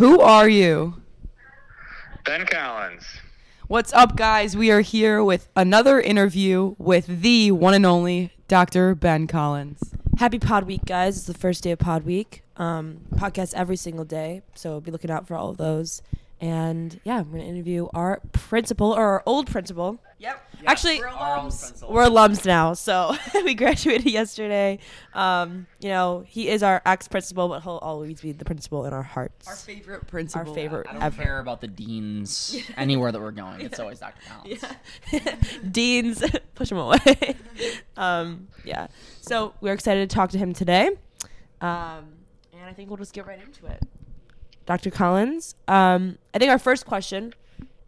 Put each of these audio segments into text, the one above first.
Who are you? Ben Collins. What's up, guys? We are here with another interview with the one and only Dr. Ben Collins. Happy Pod Week, guys! It's the first day of Pod Week. Um, podcast every single day, so be looking out for all of those. And yeah, we're gonna interview our principal or our old principal. Yep. Actually, we're alums. We're alums now, so we graduated yesterday. Um, you know, he is our ex-principal, but he'll always be the principal in our hearts. Our favorite principal. Our favorite I don't ever. care about the deans anywhere that we're going. It's always Dr. Collins. Yeah. Deans, push him away. um, yeah. So we're excited to talk to him today. Um, and I think we'll just get right into it. Dr. Collins, um, I think our first question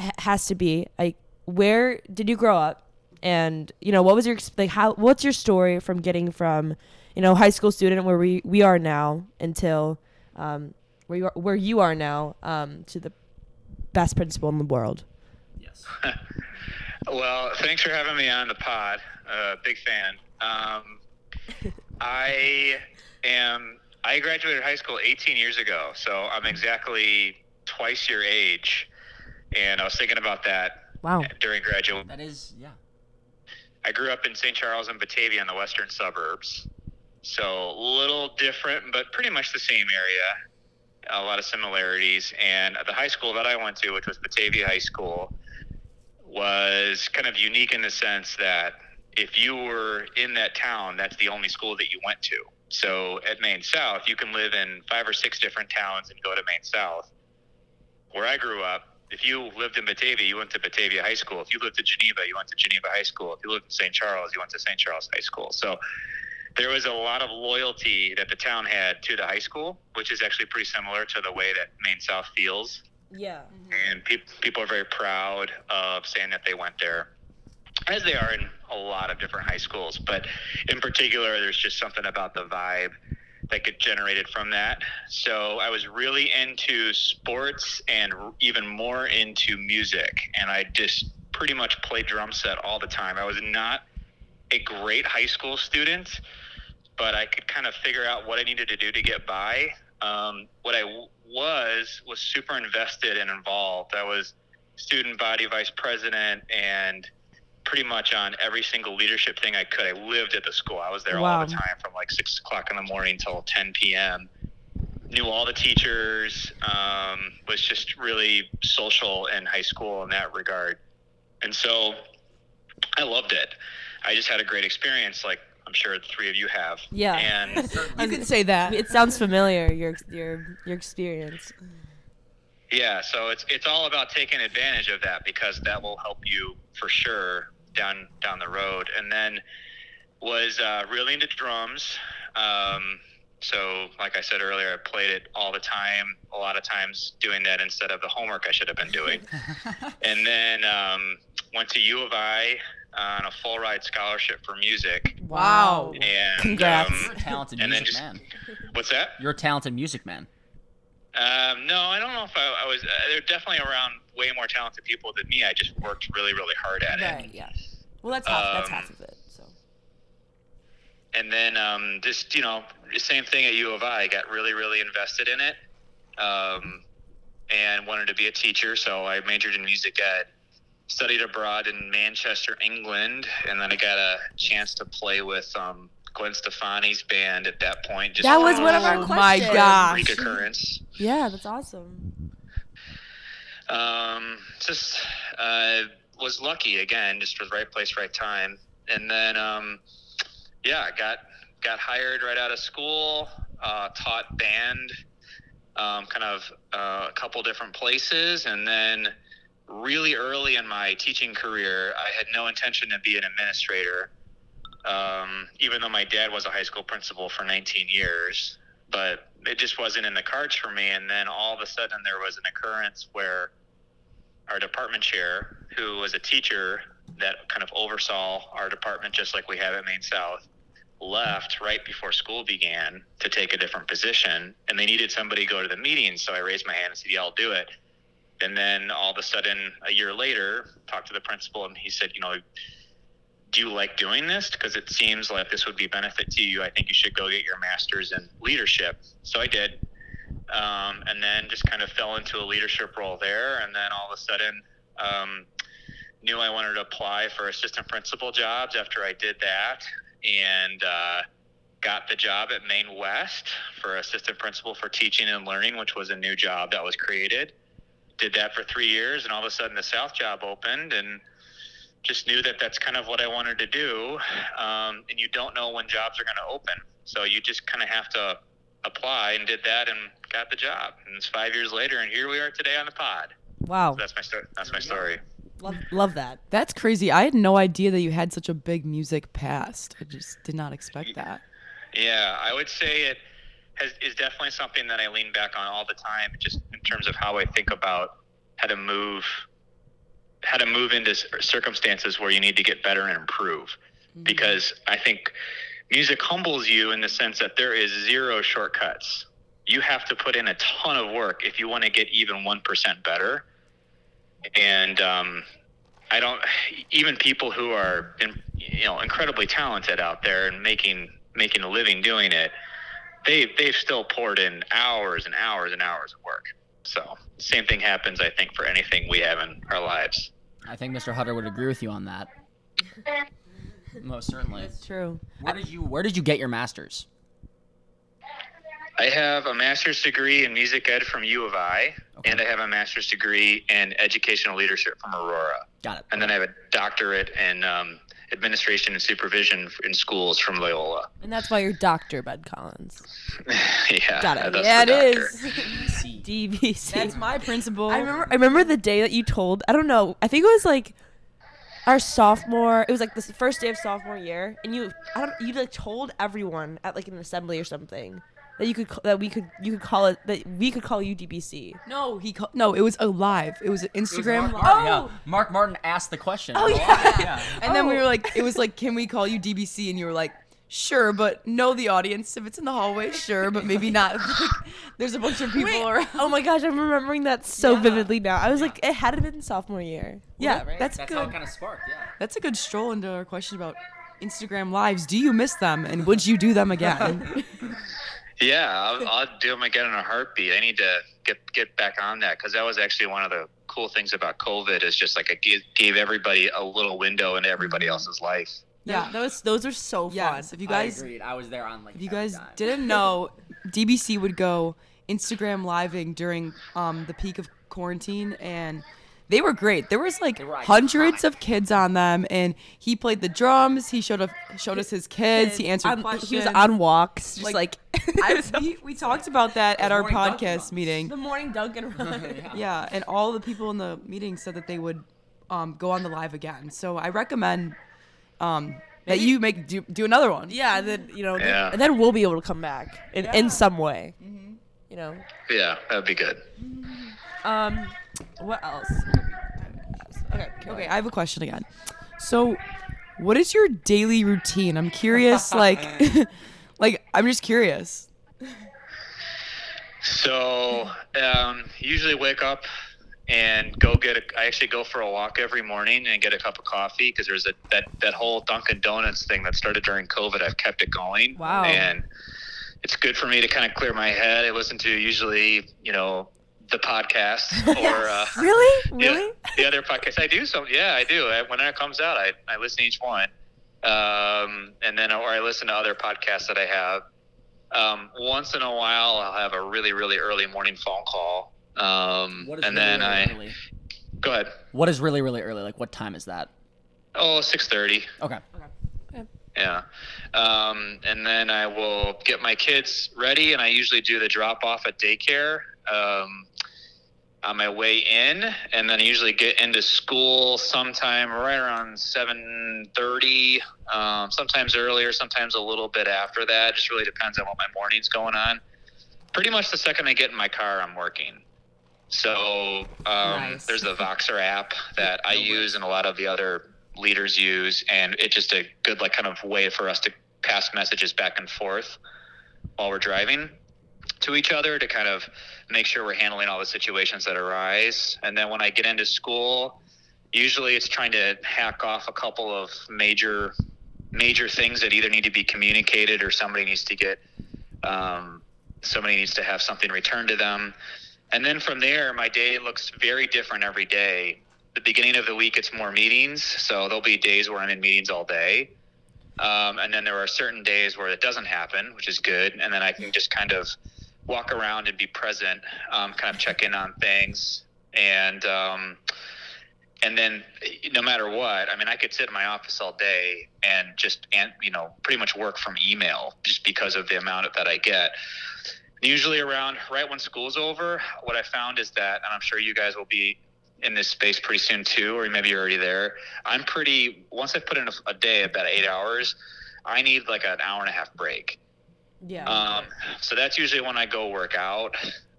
ha- has to be like, where did you grow up? And you know, what was your like? How? What's your story from getting from, you know, high school student where we we are now until, um, where you are, where you are now, um, to the best principal in the world. Yes. Well, thanks for having me on the pod. Uh, big fan. Um, I am. I graduated high school 18 years ago, so I'm exactly twice your age. And I was thinking about that Wow. during graduate. That is, yeah. I grew up in St. Charles and Batavia in the western suburbs. So a little different, but pretty much the same area. A lot of similarities. And the high school that I went to, which was Batavia High School, was kind of unique in the sense that if you were in that town, that's the only school that you went to. So at Maine South, you can live in five or six different towns and go to Maine South. Where I grew up, if you lived in Batavia, you went to Batavia High School. If you lived in Geneva, you went to Geneva High School. If you lived in St. Charles, you went to St. Charles High School. So there was a lot of loyalty that the town had to the high school, which is actually pretty similar to the way that Maine South feels. Yeah. Mm-hmm. And pe- people are very proud of saying that they went there, as they are in a lot of different high schools. But in particular, there's just something about the vibe that get generated from that. So I was really into sports and even more into music. And I just pretty much played drum set all the time. I was not a great high school student, but I could kind of figure out what I needed to do to get by. Um, what I w- was was super invested and involved. I was student body vice president and pretty much on every single leadership thing I could. I lived at the school. I was there all Wow. the time from like six o'clock in the morning till 10 p.m. Knew all the teachers. Um, was just really social in high school in that regard, and so I loved it. I just had a great experience, like I'm sure the three of you have. Yeah. And You can say that. It sounds familiar. Your your your experience. Yeah, so it's it's all about taking advantage of that because that will help you for sure down down the road. And then was uh, really into drums. Um, so, like I said earlier, I played it all the time. A lot of times doing that instead of the homework I should have been doing. and then um, went to U of I on a full ride scholarship for music. Wow. And Congrats. um, You're a talented and music just- man. what's that? You're a talented music man. Um, no, I don't know if I, I was. Uh, they're definitely around way more talented people than me. I just worked really, really hard at it. Right. Yeah. Well, that's half. that's Um, half of it. So. And then um, just you know, the same thing at U of I. I got really, really invested in it, um, and wanted to be a teacher. So I majored in music ed. Studied abroad in Manchester, England, and then I got a chance to play with um, Gwen Stefani's band at that point. Just That was one of our Oh questions. my gosh. freak occurrence. Yeah, that's awesome. Um, just uh, was lucky again, just for the right place, right time, and then um, yeah, got got hired right out of school. Uh, taught band, um, kind of uh, a couple different places, and then really early in my teaching career, I had no intention to be an administrator. Um, even though my dad was a high school principal for 19 years, but it just wasn't in the cards for me. And then all of a sudden, there was an occurrence where our department chair, who was a teacher that kind of oversaw our department, just like we have at Maine South, left right before school began to take a different position. And they needed somebody to go to the meeting. So I raised my hand and said, Yeah, I'll do it. And then all of a sudden, a year later, talked to the principal, and he said, You know, do you like doing this? Because it seems like this would be benefit to you. I think you should go get your master's in leadership. So I did. um, and then just kind of fell into a leadership role there. And then all of a sudden, um, knew I wanted to apply for assistant principal jobs after I did that, and uh, got the job at Maine West for assistant principal for teaching and learning, which was a new job that was created. Did that for three years, and all of a sudden the South job opened, and just knew that that's kind of what I wanted to do. Um, and you don't know when jobs are going to open, so you just kind of have to apply, and did that, and got the job. And it's five years later, and here we are today on the pod. Wow. So that's my story. That's my story. Love, love that. That's crazy. I had no idea that you had such a big music past. I just did not expect that. Yeah, I would say it has, is definitely something that I lean back on all the time, just in terms of how I think about how to move, how to move into circumstances where you need to get better and improve. Because I think music humbles you in the sense that there is zero shortcuts. You have to put in a ton of work if you want to get even one percent better. And um, I don't even people who are in, you know incredibly talented out there and making making a living doing it, they they've still poured in hours and hours and hours of work. So same thing happens, I think, for anything we have in our lives. I think Mr. Hutter would agree with you on that. Most certainly. That's true. Where did you Where did you get your master's? I have a master's degree in music ed from U of I, Okay. and I have a master's degree in educational leadership from Aurora, Got it. and then I have a doctorate in um, administration and supervision in schools from Loyola. And that's why you're Dr. Ben Collins. yeah, Got it. that's yeah, the it doctor. is. C. DBC. That's my principal. I remember. I remember the day that you told. I don't know. I think it was like our sophomore. It was like the first day of sophomore year, and you. I don't. You like told everyone at like an assembly or something that you could that we could you could call it that we could call you DBC. No, he call, no. It was a live. It was an Instagram. Mark live. Martin, Oh! yeah. Mark Martin asked the question. Oh, yeah. yeah. And then we Oh. were like, it was like, can we call you DBC? And you were like, sure, but know the audience. If it's in the hallway, sure, but maybe not. Like, there's a bunch of people Wait, around. oh my gosh, I'm remembering that so Yeah. vividly now. I was like, it had to have been sophomore year. Yeah, that- right. That's, That's good. how kind of sparked. Yeah. That's a good stroll into our question about Instagram lives. Do you miss them, and would you do them again? Yeah, I'll, I'll do them again in a heartbeat. I need to get get back on that because that was actually one of the cool things about COVID is just like it gave, gave everybody a little window into everybody else's life. yeah. that was those are so fun. Yes. If you I guys, agreed. I was there on like. if you guys time. didn't know, DBC would go Instagram living during um, the peak of quarantine, and they were great. There was like hundreds of kids on them, and he played the drums. He showed up, showed us his kids. He answered On- questions. He was on walks, just Like, like, I, we, we talked about that at our podcast runs. meeting. the morning Dunkin' run. Yeah. Yeah, and all the people in the meeting said that they would um, go on the live again. So I recommend um, that you make do, do another one. Yeah, and then you know, then- Yeah. and then we'll be able to come back in, Yeah. in some way. You know. Yeah, that'd be good. Um, what else? Okay. Okay, I have a question again. So, what is your daily routine? I'm curious. Like, like I'm just curious. So um, usually wake up and go get a. I actually go for a walk every morning and get a cup of coffee because there's a that that whole Dunkin' Donuts thing that started during COVID. I've kept it going. Wow. And it's good for me to kind of clear my head. I listen to usually you know the podcast or. Uh, Really? Really? the other podcast I do so yeah I do I, when it comes out I, I listen to each one um, and then or I listen to other podcasts that I have um, once in a while I'll have a really really early morning phone call um, What is and really, then really I early? go ahead What is really really early? Like what time is that? oh 6:30 Okay. yeah um, and then I will get my kids ready and I usually do the drop off at daycare um, on my way in and then I usually get into school sometime right around 7.30 um, sometimes earlier sometimes a little bit after that. It just really depends on what my morning's going on. Pretty much the second i get in my car i'm working. So um, Nice. there's the voxer app that i use and a lot of the other leaders use and it's just a good like kind of way for us to pass messages back and forth while we're driving to each other to kind of make sure we're handling all the situations that arise. And then when I get into school, usually it's trying to hack off a couple of major major things that either need to be communicated or somebody needs to get um, somebody needs to have something returned to them. And then from there, my day looks very different every day. The beginning of the week, it's more meetings. So there'll be days where I'm in meetings all day. Um, and then there are certain days where it doesn't happen, which is good. And then I can just kind of walk around and be present, um, kind of check in on things. And, um, and then no matter what, I mean, I could sit in my office all day and just, and, you know, pretty much work from email just because of the amount that I get. Usually around right when school's over, what I found is that, and I'm sure you guys will be in this space pretty soon too, or maybe you're already there. I'm pretty, once I put in a, a day, about eight hours, I need like an hour and a half break. Yeah. Um, so that's usually when I go work out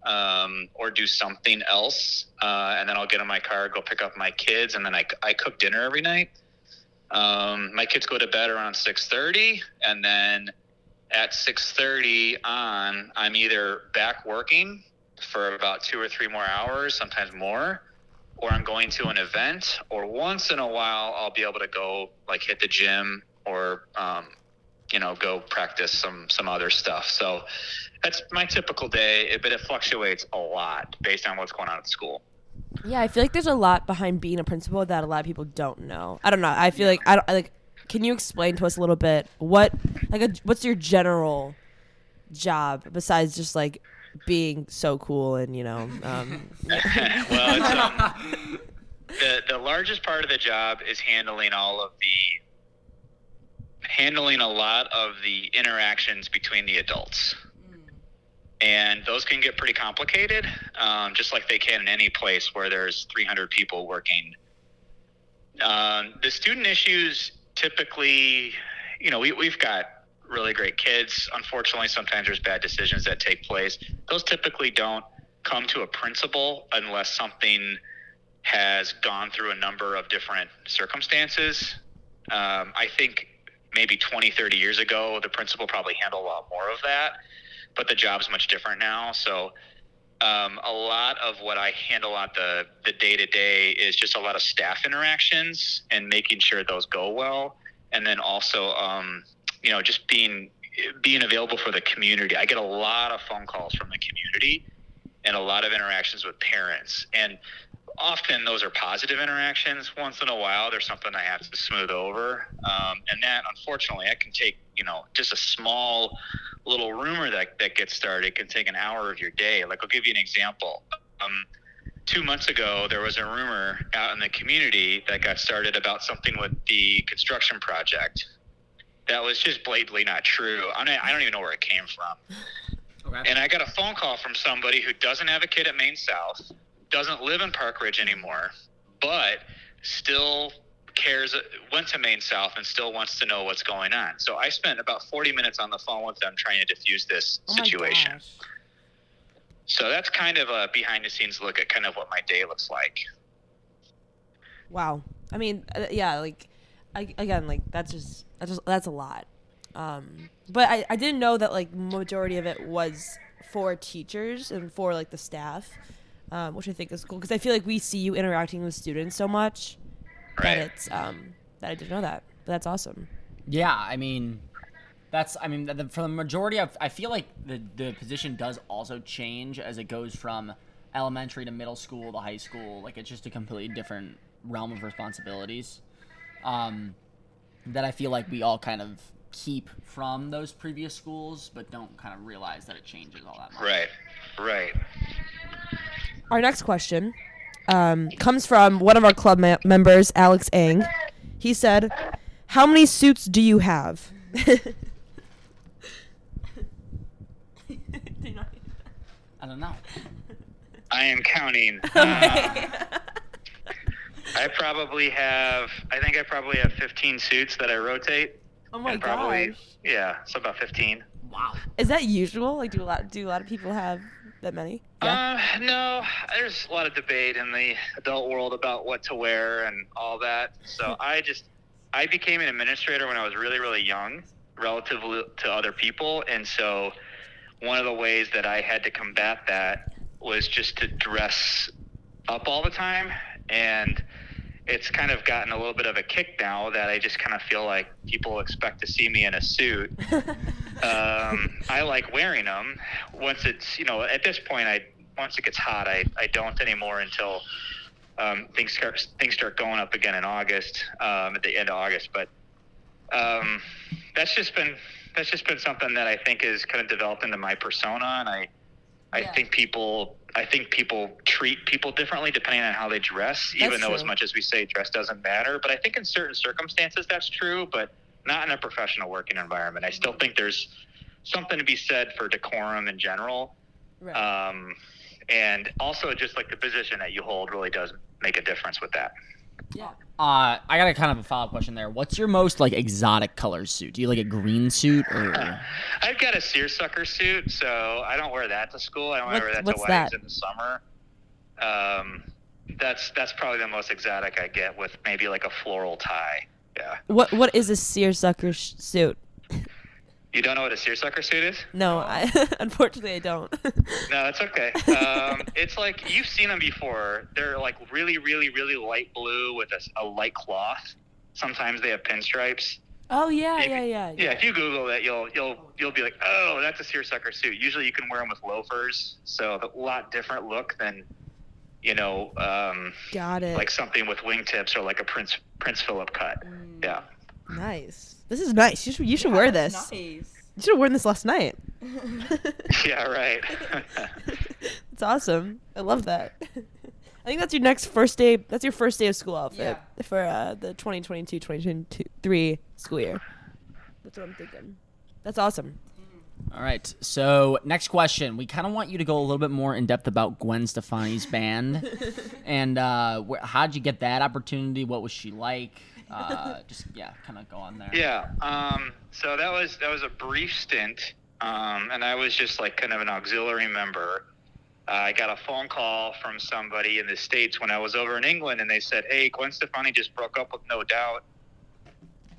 um, or do something else. Uh, and then I'll get in my car, go pick up my kids, and then I, I cook dinner every night. Um, my kids go to bed around 6.30, and then at 6.30 on, I'm either back working for about two or three more hours, sometimes more, or I'm going to an event, or once in a while I'll be able to go like hit the gym or um, you know go practice some some other stuff. So that's my typical day, but it fluctuates a lot based on what's going on at school. Yeah, I feel like there's a lot behind being a principal that a lot of people don't know. I don't know. I feel like I don't like. Can you explain to us a little bit what like a, what's your general job besides just like being so cool and you know um, well, um, the the largest part of the job is handling all of the handling a lot of the interactions between the adults. And those can get pretty complicated, um, just like they can in any place where there's 300 people working. Um, the student issues typically, you know, we, we've got really great kids. Unfortunately, sometimes there's bad decisions that take place. Those typically don't come to a principal unless something has gone through a number of different circumstances. Um, I think maybe 20, 30 years ago, the principal probably handled a lot more of that, but the job's much different now. So um, a lot of what I handle on the the day to day is just a lot of staff interactions and making sure those go well, and then also um, you know just being being available for the community. I get a lot of phone calls from the community and a lot of interactions with parents, and often those are positive interactions. Once in a while, there's something I have to smooth over, um, and that unfortunately I can take you know just a small little rumor that that gets started can take an hour of your day. Like I'll give you an example. Um, two months ago, there was a rumor out in the community that got started about something with the construction project. That was just blatantly not true. I don't, I don't even know where it came from. Okay. And I got a phone call from somebody who doesn't have a kid at Maine South, doesn't live in Park Ridge anymore, but still cares, went to Maine South and still wants to know what's going on. So I spent about 40 minutes on the phone with them trying to diffuse this oh situation. So that's kind of a behind the scenes look at kind of what my day looks like. Wow. I mean, uh, yeah, like I, again, like that's just that's just that's a lot. Um, but I, I didn't know that like majority of it was for teachers and for like the staff, um, which I think is cool because I feel like we see you interacting with students so much that it's um that I didn't know that. But that's awesome. Yeah, I mean, that's I mean, the, for the majority of, I feel like the the position does also change as it goes from elementary to middle school to high school. Like it's just a completely different realm of responsibilities. Um, that I feel like we all kind of keep from those previous schools, but don't kind of realize that it changes all that much. Right, right. Our next question um, comes from one of our club me- members, Alex Ang. He said, "How many suits do you have?" I don't know. I am counting. Uh, I probably have, I think I probably have 15 suits that I rotate. oh my and probably, gosh. yeah, so about 15. Wow. Is that usual? Like, do a lot do a lot of people have that many? Uh, no, there's a lot of debate in the adult world about what to wear and all that. So I just, I became an administrator when I was really, really young, relative to other people. And so one of the ways that I had to combat that was just to dress up all the time. And it's kind of gotten a little bit of a kick now that I just kind of feel like people expect to see me in a suit. um, I like wearing them. Once it's you know at this point, I once it gets hot, I, I don't anymore until um, things start things start going up again in August um, at the end of August. But um, that's just been that's just been something that I think is kind of developed into my persona, and I I Yeah. think people I think people treat people differently depending on how they dress. even That's though as much as we say dress doesn't matter, but I think in certain circumstances that's true, but not in a professional working environment. I still think there's something to be said for decorum in general. Right. Um, and also just like the position that you hold really does make a difference with that. Yeah. Uh, I got a kind of a follow up question there. What's your most like exotic color suit? Do you like a green suit or? I've got a seersucker suit, so I don't wear that to school. I only What- wear that what's to weddings that? in the summer. Um, that's that's probably the most exotic I get with maybe like a floral tie. Yeah. What What is a seersucker sh- suit? You don't know what a seersucker suit is? No, I unfortunately I don't. No, that's okay. Um, it's like you've seen them before. They're like really, really, really light blue with a light cloth. Sometimes they have pinstripes. oh yeah, If- yeah, yeah, Yeah, if you Google that, you'll you'll you'll be like, oh, that's a seersucker suit. Usually, you can wear them with loafers, so a lot different look than, you know, um, Got it. like something with wingtips or like a Prince Prince Philip cut. Mm. Yeah. Nice. This is nice. You should you should wear this. Nice. You should have worn this last night. Yeah. Right. It's awesome. I love that. I think that's your next first day. That's your first day of school outfit for uh, the 2022-2023 school year. That's what I'm thinking. That's awesome. All right. So next question, we kind of want you to go a little bit more in depth about Gwen Stefani's band, and uh, wh- how'd you get that opportunity? What was she like? Uh, just yeah, kind of go on there. Yeah. Um, so that was that was a brief stint, um, and I was just like kind of an auxiliary member. Uh, I got a phone call from somebody in the states when I was over in England, and they said, "Hey, Gwen Stefani just broke up with No Doubt."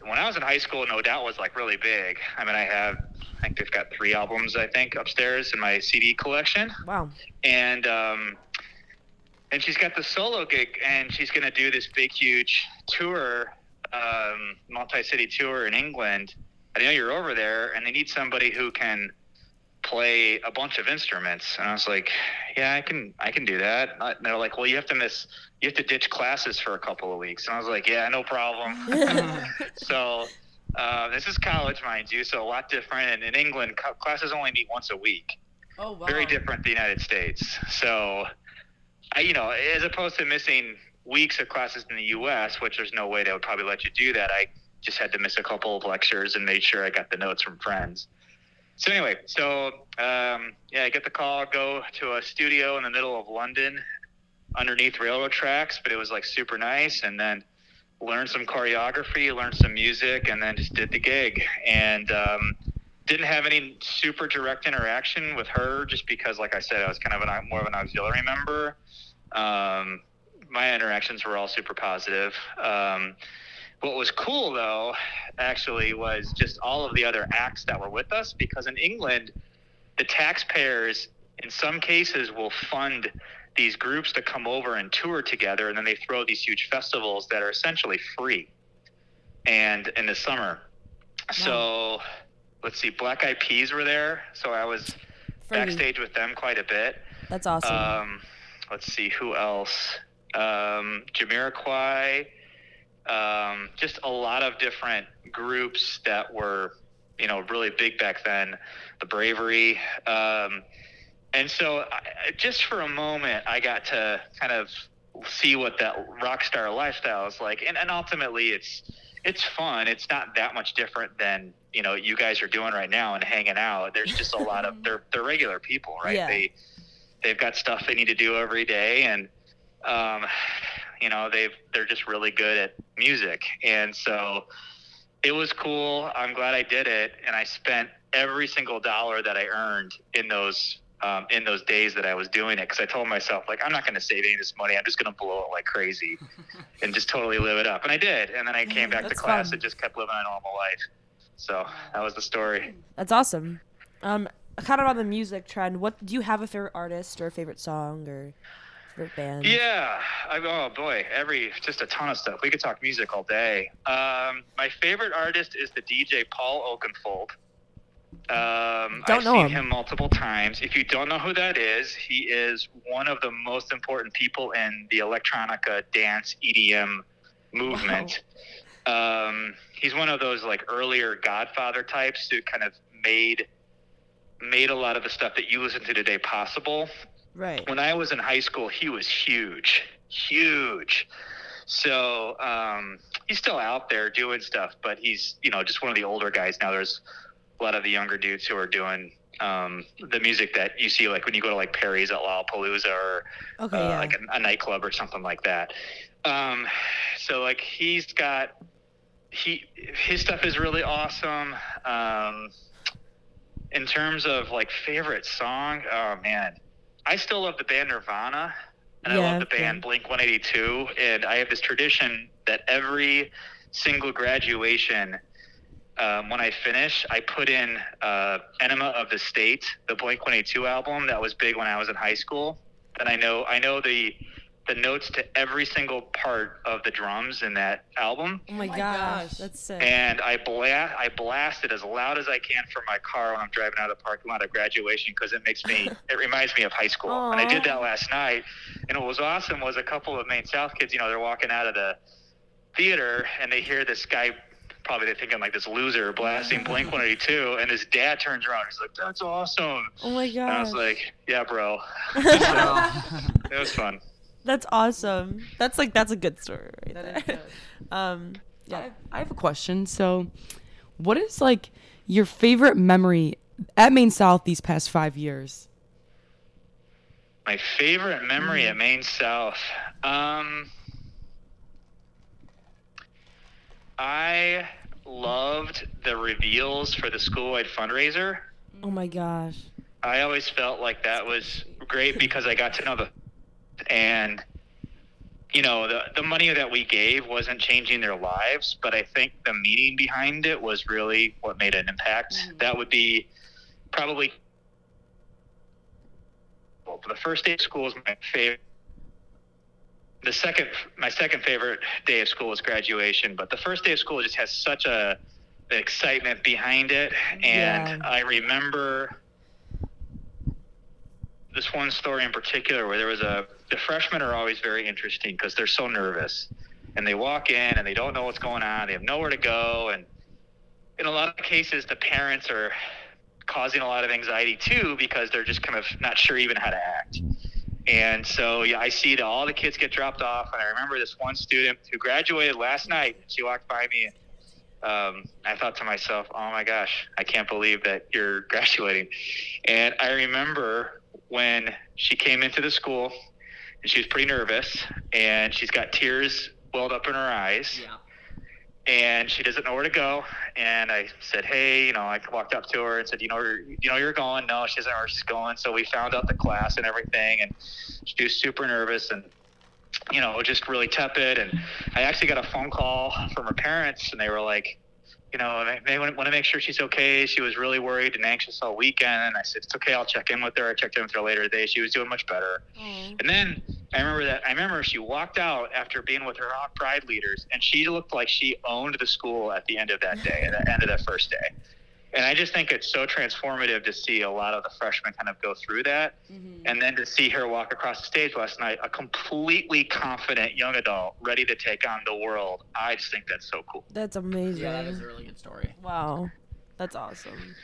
When I was in high school, No Doubt was like really big. I mean, I have, I think they've got three albums, I think, upstairs in my CD collection Wow. and um, and she's got the solo gig, and she's going to do this big, huge tour, um, multi-city tour in England. I know you're over there, and they need somebody who can play a bunch of instruments. And I was like, yeah, I can, I can do that. And they're like, well, you have to miss, you have to ditch classes for a couple of weeks. And I was like, yeah, no problem. so. Uh, this is college, mind you, so a lot different. And in England, co- classes only meet once a week Oh wow. very different the United States. So, I, you know, as opposed to missing weeks of classes in the U.S., which there's no way they would probably let you do that, I just had to miss a couple of lectures and made sure I got the notes from friends. So anyway, so um, yeah, I get the call, go to a studio in the middle of London, underneath railroad tracks, but it was like super nice, and then learned some choreography, learned some music, and then just did the gig. And um, didn't have any super direct interaction with her just because like i said i was kind of an, more of an auxiliary member um, my interactions were all super positive um, what was cool though actually was just all of the other acts that were with us because in england the taxpayers in some cases will fund these groups to come over and tour together and then they throw these huge festivals that are essentially free and in the summer so let's see black eyed peas were there so i was Fergie. backstage with them quite a bit That's awesome. um, let's see who else. Um, Jamiroquai. Um, just a lot of different groups that were, you know, really big back then. The Bravery. Um, and so, I, just for a moment, I got to kind of see what that rock star lifestyle is like, and, and ultimately, it's it's fun. It's not that much different than you know you guys are doing right now and hanging out. There's just a lot of they're they're regular people, right? Yeah. They they've got stuff they need to do every day, and um, you know they've they're just really good at music, and so it was cool. I'm glad I did it, and I spent every single dollar that I earned in those um, in those days that I was doing it because I told myself like I'm not going to save any of this money. I'm just going to blow it like crazy and just totally live it up, and I did. And then I came back to class fun. and just kept living a normal life. So that was the story. That's awesome. Um, kind of on the music trend. What do you have a favorite artist or a favorite song or band? Yeah. I, oh boy, every just a ton of stuff. We could talk music all day. Um, my favorite artist is the DJ Paul Oakenfold. Um, Don't I've know seen him. him multiple times. If you don't know who that is, he is one of the most important people in the electronica dance EDM movement. Um, he's one of those like earlier Godfather types who kind of made made a lot of the stuff that you listen to today possible Right. when I was in high school, he was huge, huge. So um, he's still out there doing stuff, but he's you know just one of the older guys now. There's a lot of the younger dudes who are doing um, the music that you see like when you go to like Perry's at Lollapalooza or Okay. uh, yeah. like a, a nightclub or something like that. Um, so like he's got he his stuff is really awesome. Um, in terms of like favorite song, oh man, I still love the band Nirvana, and I love the band yeah. Blink 182, and I have this tradition that every single graduation. Um, when I finish, I put in uh, "Enema of the State," the Blink 182 album that was big when I was in high school, and I know I know the the notes to every single part of the drums in that album, oh my, oh my gosh, gosh. that's sick. and I blast I blast it as loud as I can from my car when I'm driving out of the parking lot at graduation because it makes me it reminds me of high school. And I did that last night, and what was awesome was a couple of Maine South kids. You know, they're walking out of the theater and they hear this guy. Probably they think I'm like this loser blasting Blink 182, and his dad turns around. He's like, "That's awesome!" oh my gosh. And I was like, "Yeah, bro." it was fun. That's awesome. That's like that's a good story right That there. is good. um. I, Yeah. I have a question. So, what is like your favorite memory at Maine South these past five years? My favorite memory at Maine South. Um, I loved the reveals for the school-wide fundraiser. Oh my gosh. I always felt like that was great because I got to know the and you know the the money that we gave wasn't changing their lives, but I think the meaning behind it was really what made an impact. Mm-hmm. That would be probably well, the first day of school is my favorite. The second, my second favorite day of school is graduation, but the first day of school just has such a the excitement behind it, and Yeah. I remember this one story in particular where there was a the freshmen are always very interesting because they're so nervous. And they walk in and they don't know what's going on. They have nowhere to go. And in a lot of cases the parents are causing a lot of anxiety too because they're just kind of not sure even how to act. And so yeah i see that all the kids get dropped off. And i remember this one student who graduated last night. She walked by me um, I thought to myself, "Oh my gosh, I can't believe that you're graduating." And I remember when she came into the school, and she was pretty nervous, and she's got tears welled up in her eyes, Yeah. and she doesn't know where to go. And I said, "Hey, you know," I walked up to her and said, "You know, where, you know, you're going." No, she doesn't know where she's going. So we found out the class and everything, and she was super nervous and you know, just really tepid. And I actually got a phone call from her parents, and they were like, you know, they- want to make sure she's okay. She was really worried and anxious all weekend. And I said, it's okay. I'll check in with her. I checked in with her later today. She was doing much better. Mm. And then I remember that I remember she walked out after being with her pride leaders, and she looked like she owned the school at the end of that day, at the end of that first day. And I just think it's so transformative to see a lot of the freshmen kind of go through that, and then to see her walk across the stage last night, a completely confident young adult ready to take on the world. I just think that's so cool. That's amazing. Yeah, that is a really good story. Wow. That's awesome.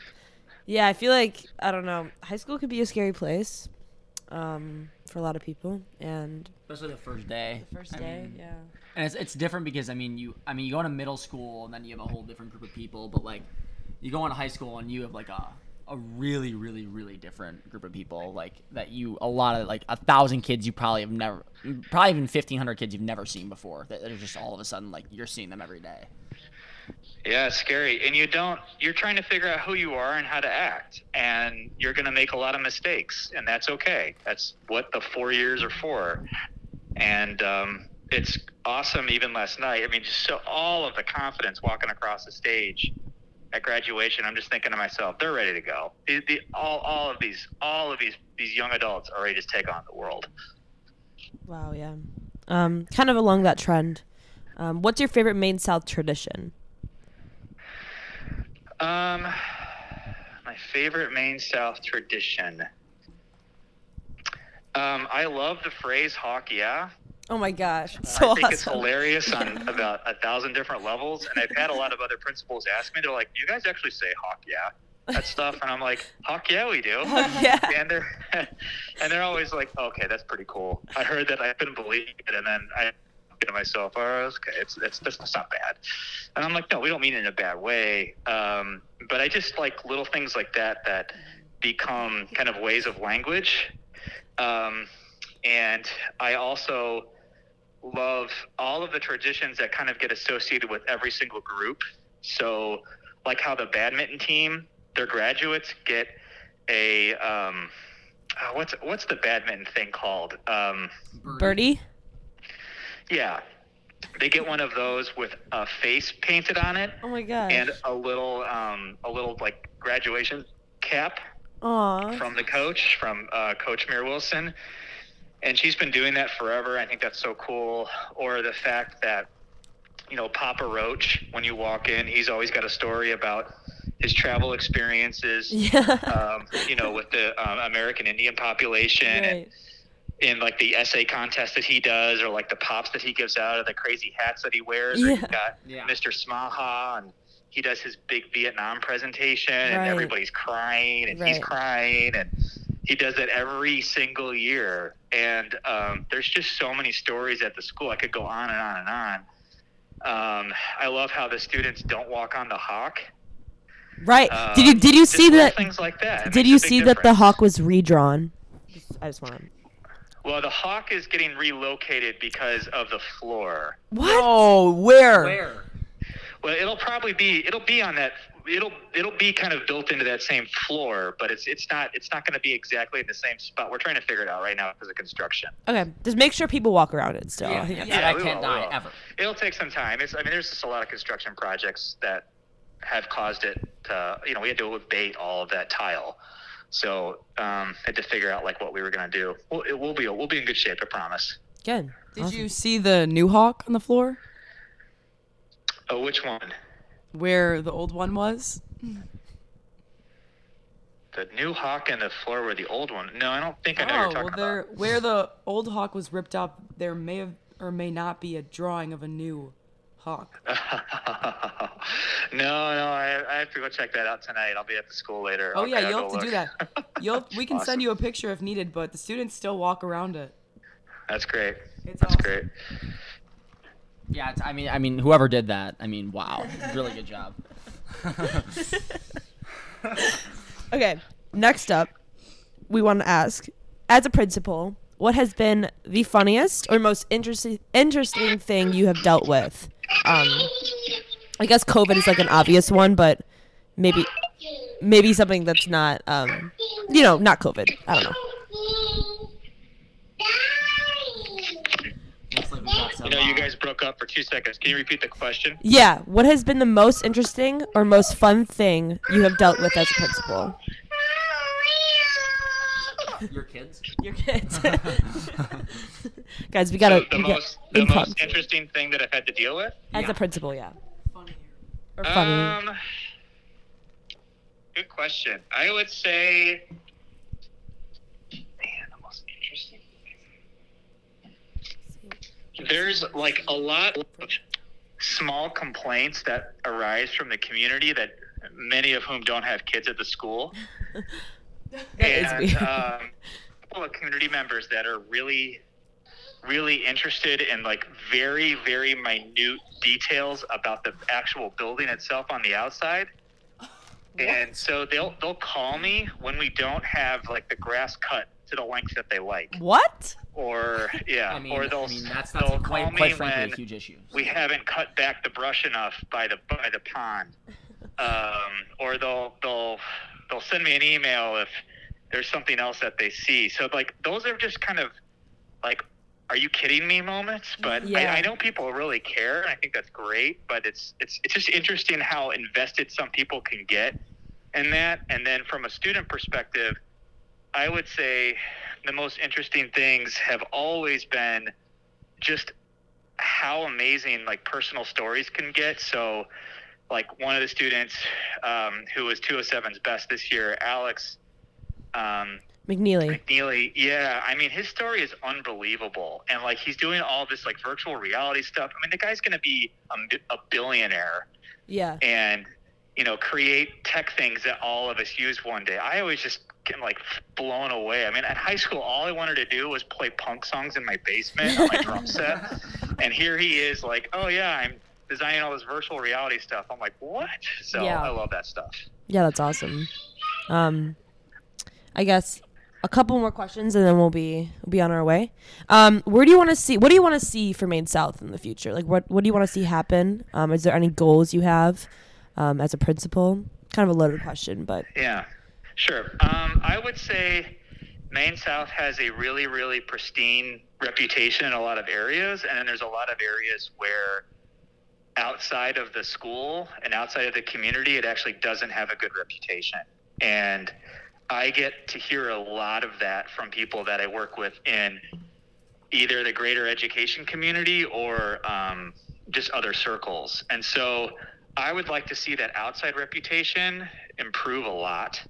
Yeah, I feel like I don't know. High school could be a scary place um, for a lot of people, and Especially the first day. the first I day, mean, yeah. and it's, it's different because I mean you I mean you go into middle school and then you have a whole different group of people, but like you go into high school and you have like a a really really really different group of people like that you a lot of like a thousand kids you probably have never probably even 1500 kids you've never seen before that are just all of a sudden like you're seeing them every day Yeah, scary. And you don't, you're trying to figure out who you are and how to act. And you're going to make a lot of mistakes. And that's okay. That's what the four years are for. And um, it's awesome, even last night. I mean, just so all of the confidence walking across the stage at graduation. I'm just thinking to myself, they're ready to go. The, the, all, all of these, all of these, these young adults are ready to take on the world. Wow, yeah. Um, kind of along that trend. Um, what's your favorite Maine South tradition? Um, my favorite Maine South tradition. Um, I love the phrase "hawk yeah." Oh my gosh, so I think it's hilarious on about a thousand different levels, and I've had a lot of other principals ask me. They're like, "You guys actually say hawk yeah?" That stuff, and I'm like, "Hawk yeah, we do." yeah. and they're and they're always like, "Okay, that's pretty cool." I heard that I couldn't believe it, and then I think to myself, "Oh, okay, it's it's that's that's not bad." And I'm like, "No, we don't mean it in a bad way." Um, but I just like little things like that that become kind of ways of language. Um, and I also love all of the traditions that kind of get associated with every single group. So, like how the badminton team, their graduates get a um, uh, what's what's the badminton thing called? Um, Birdie? yeah, they get one of those with a face painted on it Oh my gosh. and a little um, a little like graduation cap Aw. from the coach, from uh, Coach Mir Wilson. And she's been doing that forever. I think that's so cool. Or the fact that, you know, Papa Roach, when you walk in, he's always got a story about his travel experiences, Yeah. um, you know, with the um, American Indian population and in like the essay contest that he does, or like the pops that he gives out, or the crazy hats that he wears. Or Yeah. you've got Yeah. Mr. Smaha, and he does his big Vietnam presentation, and everybody's crying, and he's crying, and he does it every single year. And um, there's just so many stories at the school. I could go on and on and on. Um, I love how the students don't walk on the hawk. Right. Um, did you did you see that? things like that? It Did you a big see that the hawk was redrawn? Just- I just want to. Well, the hawk is getting relocated because of the floor. What? Oh, where? Where? Well, it'll probably be it'll be on that it'll it'll be kind of built into that same floor, but it's it's not it's not going to be exactly in the same spot. We're trying to figure it out right now because of construction. Okay. Just make sure people walk around it still. Yeah, yeah, that's- Yeah, that we can't will, die will. ever. It'll take some time. It's I mean there's just a lot of construction projects that have caused it to you know we had to abate all of that tile. So um, had to figure out like what we were going to do. We'll, it will be we'll be in good shape, I promise. Good. Did Awesome. you see the new hawk on the floor Oh, which one? Where the old one was? The new hawk and the floor were the old one. No, I don't think I know what Oh, you're well, talking there about. where the old hawk was ripped up, there may have or may not be a drawing of a new hawk. no, no, I, I have to go check that out tonight. I'll be at the school later. Oh Okay, yeah, I'll you'll have to do that. You'll we can Awesome. send you a picture if needed, but the students still walk around it. That's great. It's That's awesome. great. Yeah, I mean, I mean, whoever did that, I mean, wow, really good job. Okay. Next up, we want to ask, as a principal, what has been the funniest or most interesting interesting thing you have dealt with? Um, I guess COVID is like an obvious one, but maybe maybe something that's not, um, you know, not COVID. I don't know. Looks like we got some, You know, you guys broke up for two seconds. Can you repeat the question? Yeah. What has been the most interesting or most fun thing you have dealt with as a principal? Your kids? Your kids. Guys, we gotta. the we most the improv. most interesting thing that I've had to deal with. as Yeah. a principal, yeah. Funnier. Or funny. Um, good question. I would say, man, the most interesting. There's like a lot of small complaints that arise from the community that many of whom don't have kids at the school. And um, a couple of community members that are really really interested in like very very minute details about the actual building itself on the outside and so they'll they'll call me when we don't have like the grass cut to the length that they like what? or yeah I mean, or they'll I mean that's, they'll that's call quite, me frankly when a huge issue. we haven't cut back the brush enough by the by the pond, um, or they'll they'll they'll send me an email if there's something else that they see. So like those are just kind of like, are you kidding me moments? But Yeah. I, I know people really care, and I think that's great. But it's it's it's just interesting how invested some people can get in that. And then from a student perspective, I would say the most interesting things have always been just how amazing like personal stories can get. So, like one of the students um, who was 207's best this year, Alex um, McNeely. McNeely, yeah, I mean his story is unbelievable, and like he's doing all this like virtual reality stuff. I mean the guy's gonna be a, a billionaire, Yeah. and you know create tech things that all of us use one day. I always just get like blown away. I mean at high school, all I wanted to do was play punk songs in my basement on my drum set, and here he is like, oh yeah, I'm designing all this virtual reality stuff. I'm like, what? So Yeah. I love that stuff. Yeah, that's awesome. Um, I guess a couple more questions and then we'll be we'll be on our way. Um, where do you want to see? What do you want to see for Maine South in the future? Like, what what do you want to see happen? Um, is there any goals you have um, as a principal? Kind of a loaded question, but Yeah, sure. Um, I would say Maine South has a really, really pristine reputation in a lot of areas, and then there's a lot of areas where outside of the school and outside of the community, it actually doesn't have a good reputation. And I get to hear a lot of that from people that I work with in either the greater education community or um, just other circles. And so I would like to see that outside reputation improve a lot.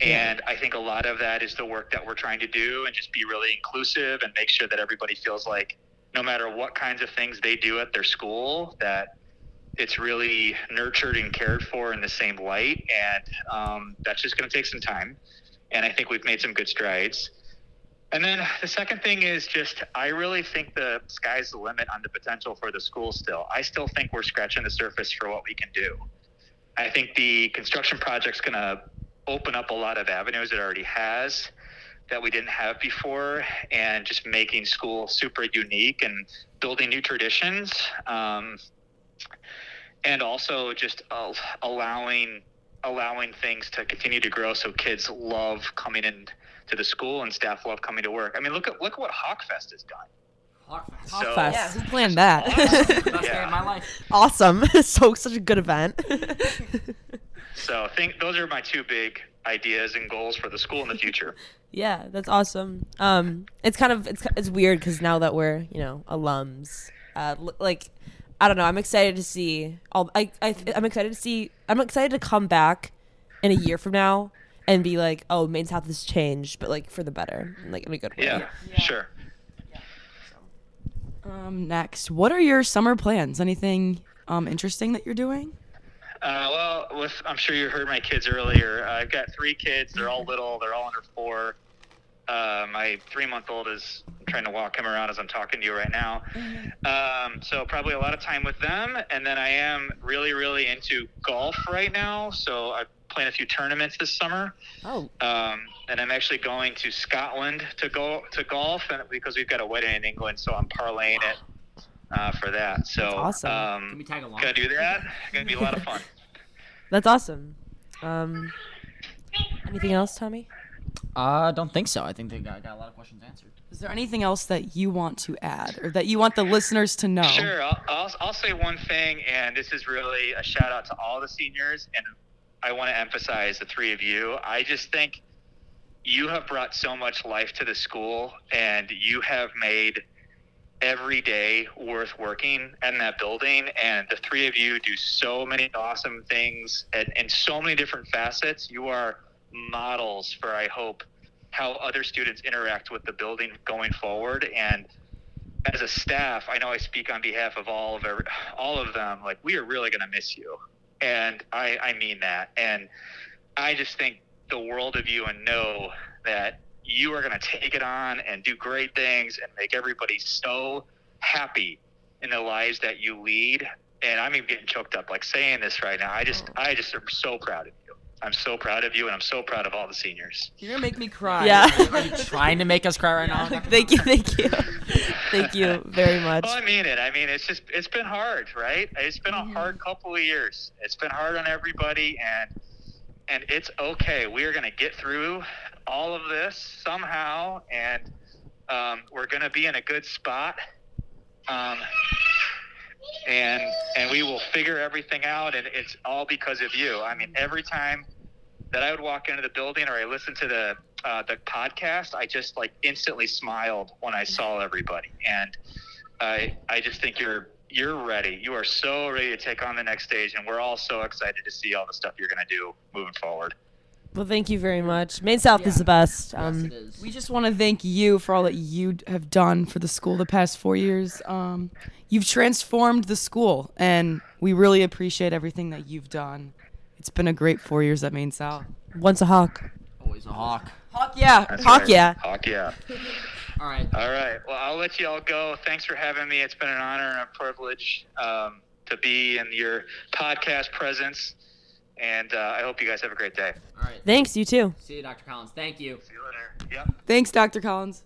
And I think a lot of that is the work that we're trying to do and just be really inclusive and make sure that everybody feels like no matter what kinds of things they do at their school, that it's really nurtured and cared for in the same light. And um, that's just going to take some time. And I think we've made some good strides. And then the second thing is just I really think the sky's the limit on the potential for the school still. I still think we're scratching the surface for what we can do. I think the construction project's going to open up a lot of avenues it already has that we didn't have before and just making school super unique and building new traditions um, and also just uh, allowing allowing things to continue to grow so kids love coming in to the school and staff love coming to work. I mean, look at look at what Hawkfest has done. Hawkfest. So, Hawkfest. Yeah, who planned that? Best day Yeah. of my life. awesome. so such a good event. so I think those are my two big ideas and goals for the school in the future. Yeah, that's awesome. Um, it's kind of it's it's weird because now that we're you know alums, uh, like I don't know, I'm excited to see all. I, I I'm excited to see. I'm excited to come back in a year from now and be like, oh, Maine South has changed, but like for the better, like in a good way. Yeah, sure. um, next, what are your summer plans? Anything um, interesting that you're doing? Uh, well, with I'm sure you heard my kids earlier. I've got three kids. They're all little. They're all under four. Uh, my three-month-old is I'm trying to walk him around as I'm talking to you right now. Um, so probably a lot of time with them, and then I am really, really into golf right now. So I'm playing a few tournaments this summer, Oh, um, and I'm actually going to Scotland to go to golf, and because we've got a wedding in England, so I'm parlaying it uh, for that. So That's awesome. um, Can we tag along? gonna do that. Gonna be a lot of fun. that's awesome. Um, anything else, Tommy? Uh, don't think so. I think they got, got a lot of questions answered. Is there anything else that you want to add or that you want the listeners to know? Sure. I'll, I'll, I'll say one thing, and this is really a shout out to all the seniors, and I want to emphasize the three of you. I just think you have brought so much life to the school, and you have made every day worth working in that building. And the three of you do so many awesome things and in so many different facets. You are models for, I hope, how other students interact with the building going forward. And as a staff, I know I speak on behalf of all of every, all of them. Like we are really going to miss you, and I, I mean that. And I just think the world of you, and know that you are going to take it on and do great things and make everybody so happy in the lives that you lead. And I'm even getting choked up like saying this right now. I just, oh. I just am so proud of you. I'm so proud of you, and I'm so proud of all the seniors. You're gonna make me cry. Yeah. Are you trying to make us cry right now? thank you, thank you, thank you very much. Well, I mean it. I mean, it's just it's been hard, right? It's been a hard couple of years. It's been hard on everybody, and and it's okay. We are going to get through all of this somehow, and um, we're going to be in a good spot. Um, and and we will figure everything out, and it's all because of you. I mean, every time that I would walk into the building or I listen to the uh, the podcast, I just like instantly smiled when I saw everybody, and I I just think you're you're ready. You are so ready to take on the next stage, and we're all so excited to see all the stuff you're gonna do moving forward. Well, thank you very much. Maine South is the best. Um, yes, it is. We just want to thank you for all that you have done for the school the past four years. Um, you've transformed the school, and we really appreciate everything that you've done. It's been a great four years at Maine South. once a hawk. Always a hawk. Hawk, yeah. That's Hawk, right. yeah. Hawk, yeah. All right. All right. Well, I'll let you all go. Thanks for having me. It's been an honor and a privilege um, to be in your podcast presence. And uh, I hope you guys have a great day. All right. Thanks, you too. See you, Dr. Collins. Thank you. See you later. Yep. Thanks, Dr. Collins.